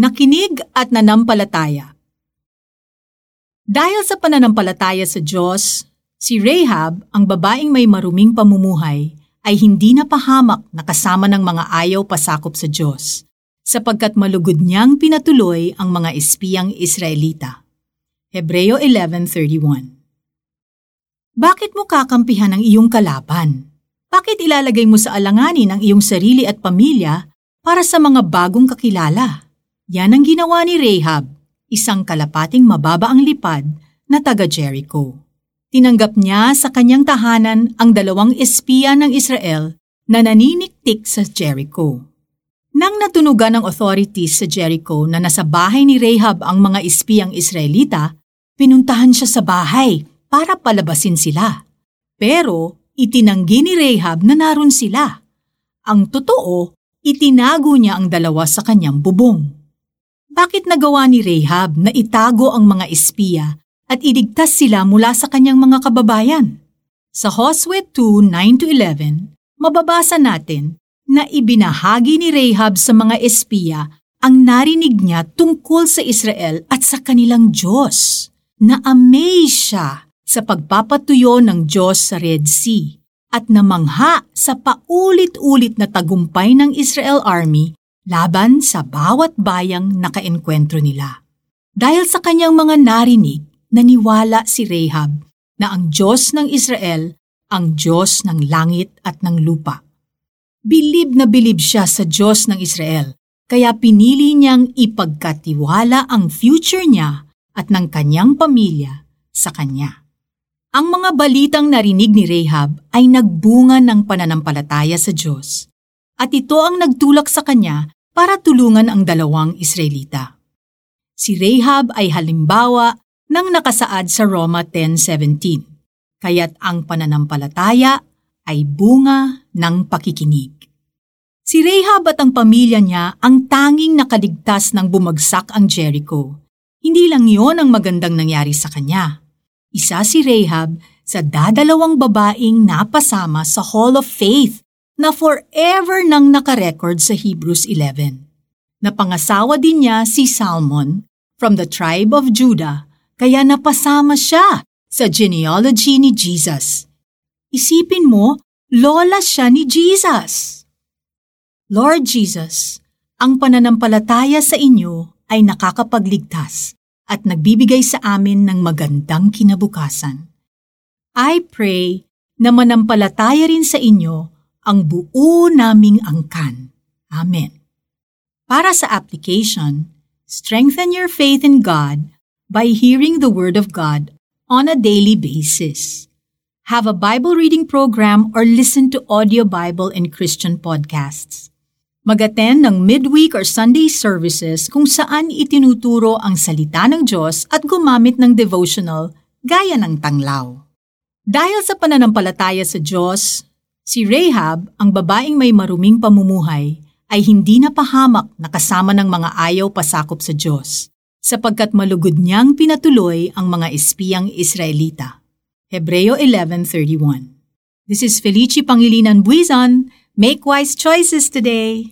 Nakinig at nanampalataya. Dahil sa pananampalataya sa Diyos, si Rahab, ang babaeng may maruming pamumuhay, ay hindi napahamak na kasama ng mga ayaw pasakop sa Diyos, sapagkat malugod niyang pinatuloy ang mga espiyang Israelita. Hebreo 11.31 Bakit mo kakampihan ang iyong kalaban? Bakit ilalagay mo sa alanganin ang iyong sarili at pamilya para sa mga bagong kakilala? Yan ang ginawa ni Rahab, isang kalapating mababa ang lipad na taga Jericho. Tinanggap niya sa kanyang tahanan ang dalawang espiya ng Israel na naniniktik sa Jericho. Nang natunugan ng authorities sa Jericho na nasa bahay ni Rahab ang mga espiyang Israelita, pinuntahan siya sa bahay para palabasin sila. Pero itinanggi ni Rahab na naroon sila. Ang totoo, itinago niya ang dalawa sa kanyang bubong. Bakit nagawa ni Rahab na itago ang mga espiya at iligtas sila mula sa kanyang mga kababayan? Sa Josue 2:9-11, mababasa natin na ibinahagi ni Rahab sa mga espiya ang narinig niya tungkol sa Israel at sa kanilang Diyos. Na-amaze siya sa pagpapatuyo ng Diyos sa Red Sea at namangha sa paulit-ulit na tagumpay ng Israel Army laban sa bawat bayang nakaenkwentro nila. Dahil sa kanyang mga narinig, naniwala si Rahab na ang Diyos ng Israel ang Diyos ng langit at ng lupa. Bilib na bilib siya sa Diyos ng Israel, kaya pinili niyang ipagkatiwala ang future niya at ng kanyang pamilya sa kanya. Ang mga balitang narinig ni Rahab ay nagbunga ng pananampalataya sa Diyos at ito ang nagtulak sa kanya para tulungan ang dalawang Israelita. Si Rahab ay halimbawa ng nakasaad sa Roma 10.17, kaya't ang pananampalataya ay bunga ng pakikinig. Si Rahab at ang pamilya niya ang tanging nakaligtas ng bumagsak ang Jericho. Hindi lang yon ang magandang nangyari sa kanya. Isa si Rahab sa dadalawang babaeng napasama sa Hall of Faith na forever nang nakarecord sa Hebrews 11. Napangasawa din niya si Salmon from the tribe of Judah kaya napasama siya sa genealogy ni Jesus. Isipin mo, lola siya ni Jesus. Lord Jesus, ang pananampalataya sa inyo ay nakakapagligtas at nagbibigay sa amin ng magandang kinabukasan. I pray na manampalataya rin sa inyo ang buo naming angkan. Amen. Para sa application, strengthen your faith in God by hearing the Word of God on a daily basis. Have a Bible reading program or listen to audio Bible and Christian podcasts. Mag-attend ng midweek or Sunday services kung saan itinuturo ang salita ng Diyos at gumamit ng devotional gaya ng tanglaw. Dahil sa pananampalataya sa Diyos, Si Rahab, ang babaeng may maruming pamumuhay, ay hindi napahamak na kasama ng mga ayaw pasakop sa Diyos, sapagkat malugod niyang pinatuloy ang mga espiyang Israelita. Hebreo 11.31 This is Felici Pangilinan Buizon. Make wise choices today!